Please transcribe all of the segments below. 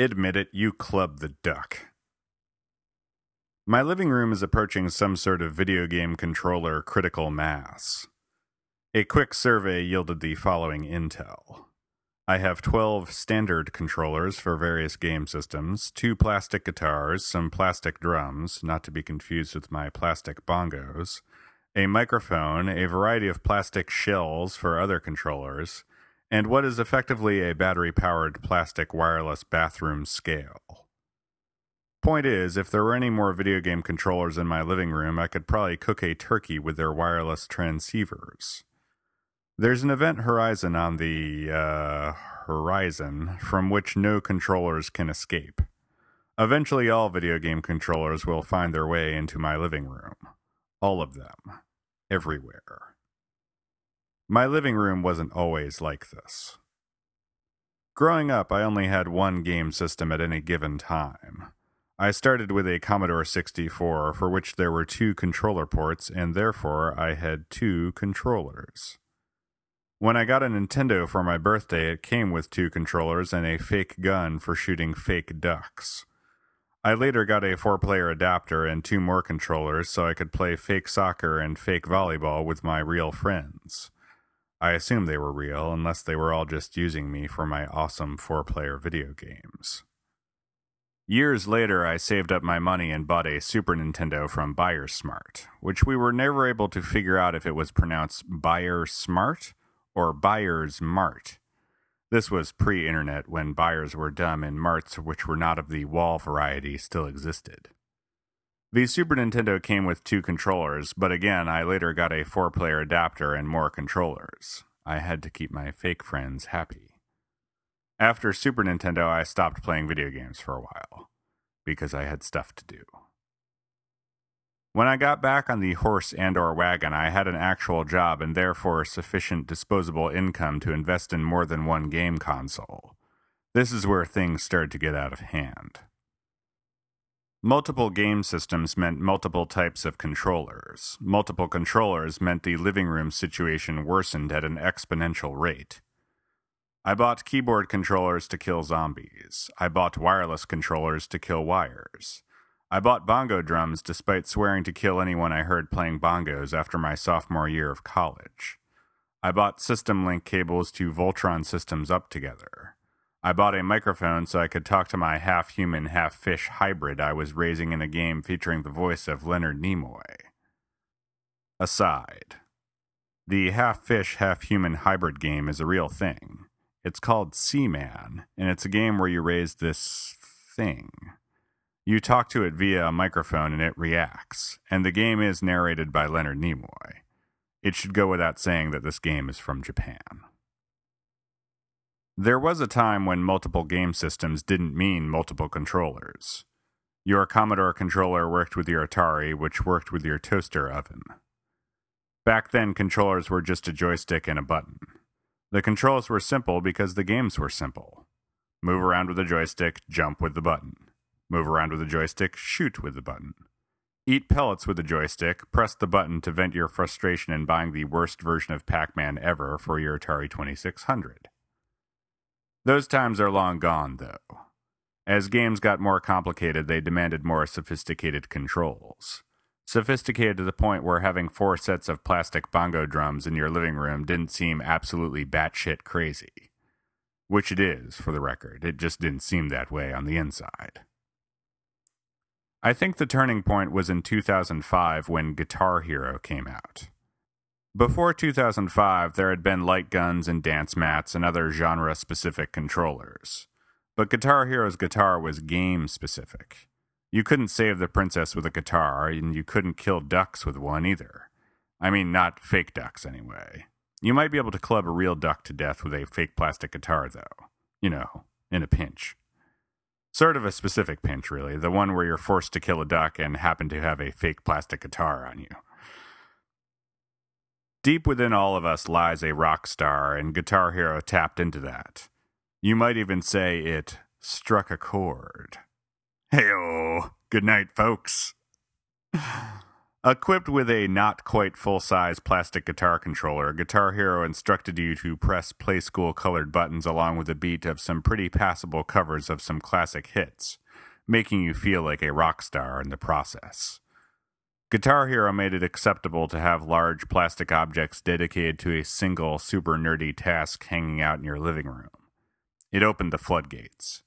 Admit it, you club the duck. My living room is approaching some sort of video game controller critical mass. A quick survey yielded the following intel. I have 12 standard controllers for various game systems, two plastic guitars, some plastic drums, not to be confused with my plastic bongos, a microphone, a variety of plastic shells for other controllers, and what is effectively a battery powered plastic wireless bathroom scale. Point is, if there were any more video game controllers in my living room, I could probably cook a turkey with their wireless transceivers. There's an event horizon on the uh, horizon from which no controllers can escape. Eventually, all video game controllers will find their way into my living room. All of them. Everywhere. My living room wasn't always like this. Growing up, I only had one game system at any given time. I started with a Commodore 64, for which there were two controller ports, and therefore I had two controllers. When I got a Nintendo for my birthday, it came with two controllers and a fake gun for shooting fake ducks. I later got a four player adapter and two more controllers so I could play fake soccer and fake volleyball with my real friends. I assume they were real, unless they were all just using me for my awesome four player video games. Years later, I saved up my money and bought a Super Nintendo from Buyer Smart, which we were never able to figure out if it was pronounced Buyer Smart or Buyers Mart. This was pre internet when buyers were dumb and marts, which were not of the wall variety, still existed. The Super Nintendo came with two controllers, but again, I later got a four player adapter and more controllers. I had to keep my fake friends happy. After Super Nintendo, I stopped playing video games for a while because I had stuff to do. When I got back on the horse and or wagon, I had an actual job and therefore sufficient disposable income to invest in more than one game console. This is where things started to get out of hand. Multiple game systems meant multiple types of controllers. Multiple controllers meant the living room situation worsened at an exponential rate. I bought keyboard controllers to kill zombies. I bought wireless controllers to kill wires. I bought bongo drums despite swearing to kill anyone I heard playing bongos after my sophomore year of college. I bought system link cables to Voltron systems up together. I bought a microphone so I could talk to my half human, half fish hybrid I was raising in a game featuring the voice of Leonard Nimoy. Aside. The half fish, half human hybrid game is a real thing. It's called Seaman, and it's a game where you raise this thing. You talk to it via a microphone and it reacts, and the game is narrated by Leonard Nimoy. It should go without saying that this game is from Japan. There was a time when multiple game systems didn't mean multiple controllers. Your Commodore controller worked with your Atari, which worked with your toaster oven. Back then, controllers were just a joystick and a button. The controls were simple because the games were simple. Move around with the joystick, jump with the button. Move around with the joystick, shoot with the button. Eat pellets with the joystick, press the button to vent your frustration in buying the worst version of Pac Man ever for your Atari 2600. Those times are long gone, though. As games got more complicated, they demanded more sophisticated controls sophisticated to the point where having four sets of plastic bongo drums in your living room didn't seem absolutely batshit crazy. Which it is, for the record. It just didn't seem that way on the inside. I think the turning point was in 2005 when Guitar Hero came out. Before 2005, there had been light guns and dance mats and other genre specific controllers. But Guitar Hero's guitar was game specific. You couldn't save the princess with a guitar, and you couldn't kill ducks with one either. I mean, not fake ducks, anyway. You might be able to club a real duck to death with a fake plastic guitar, though. You know, in a pinch. Sort of a specific pinch, really. The one where you're forced to kill a duck and happen to have a fake plastic guitar on you. Deep within all of us lies a rock star, and Guitar Hero tapped into that. You might even say it struck a chord. Heyo, good night, folks. Equipped with a not quite full size plastic guitar controller, Guitar Hero instructed you to press play school colored buttons along with a beat of some pretty passable covers of some classic hits, making you feel like a rock star in the process. Guitar Hero made it acceptable to have large plastic objects dedicated to a single super nerdy task hanging out in your living room. It opened the floodgates.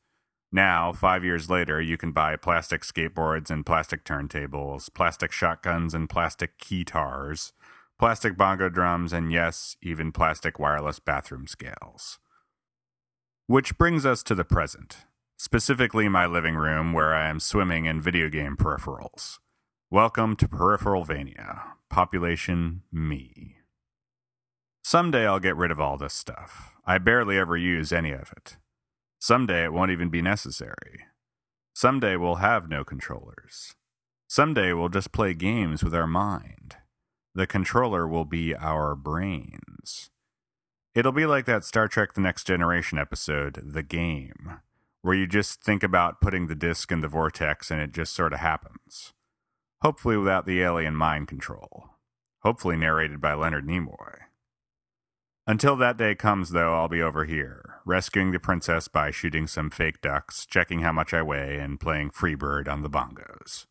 Now, five years later, you can buy plastic skateboards and plastic turntables, plastic shotguns and plastic keytars, plastic bongo drums, and yes, even plastic wireless bathroom scales. Which brings us to the present, specifically my living room where I am swimming in video game peripherals. Welcome to Peripheralvania, population me. Someday I'll get rid of all this stuff. I barely ever use any of it. Someday it won't even be necessary. Someday we'll have no controllers. Someday we'll just play games with our mind. The controller will be our brains. It'll be like that Star Trek The Next Generation episode, The Game, where you just think about putting the disc in the vortex and it just sort of happens. Hopefully without the alien mind control. Hopefully narrated by Leonard Nimoy. Until that day comes, though, I'll be over here, rescuing the princess by shooting some fake ducks, checking how much I weigh, and playing Freebird on the bongos.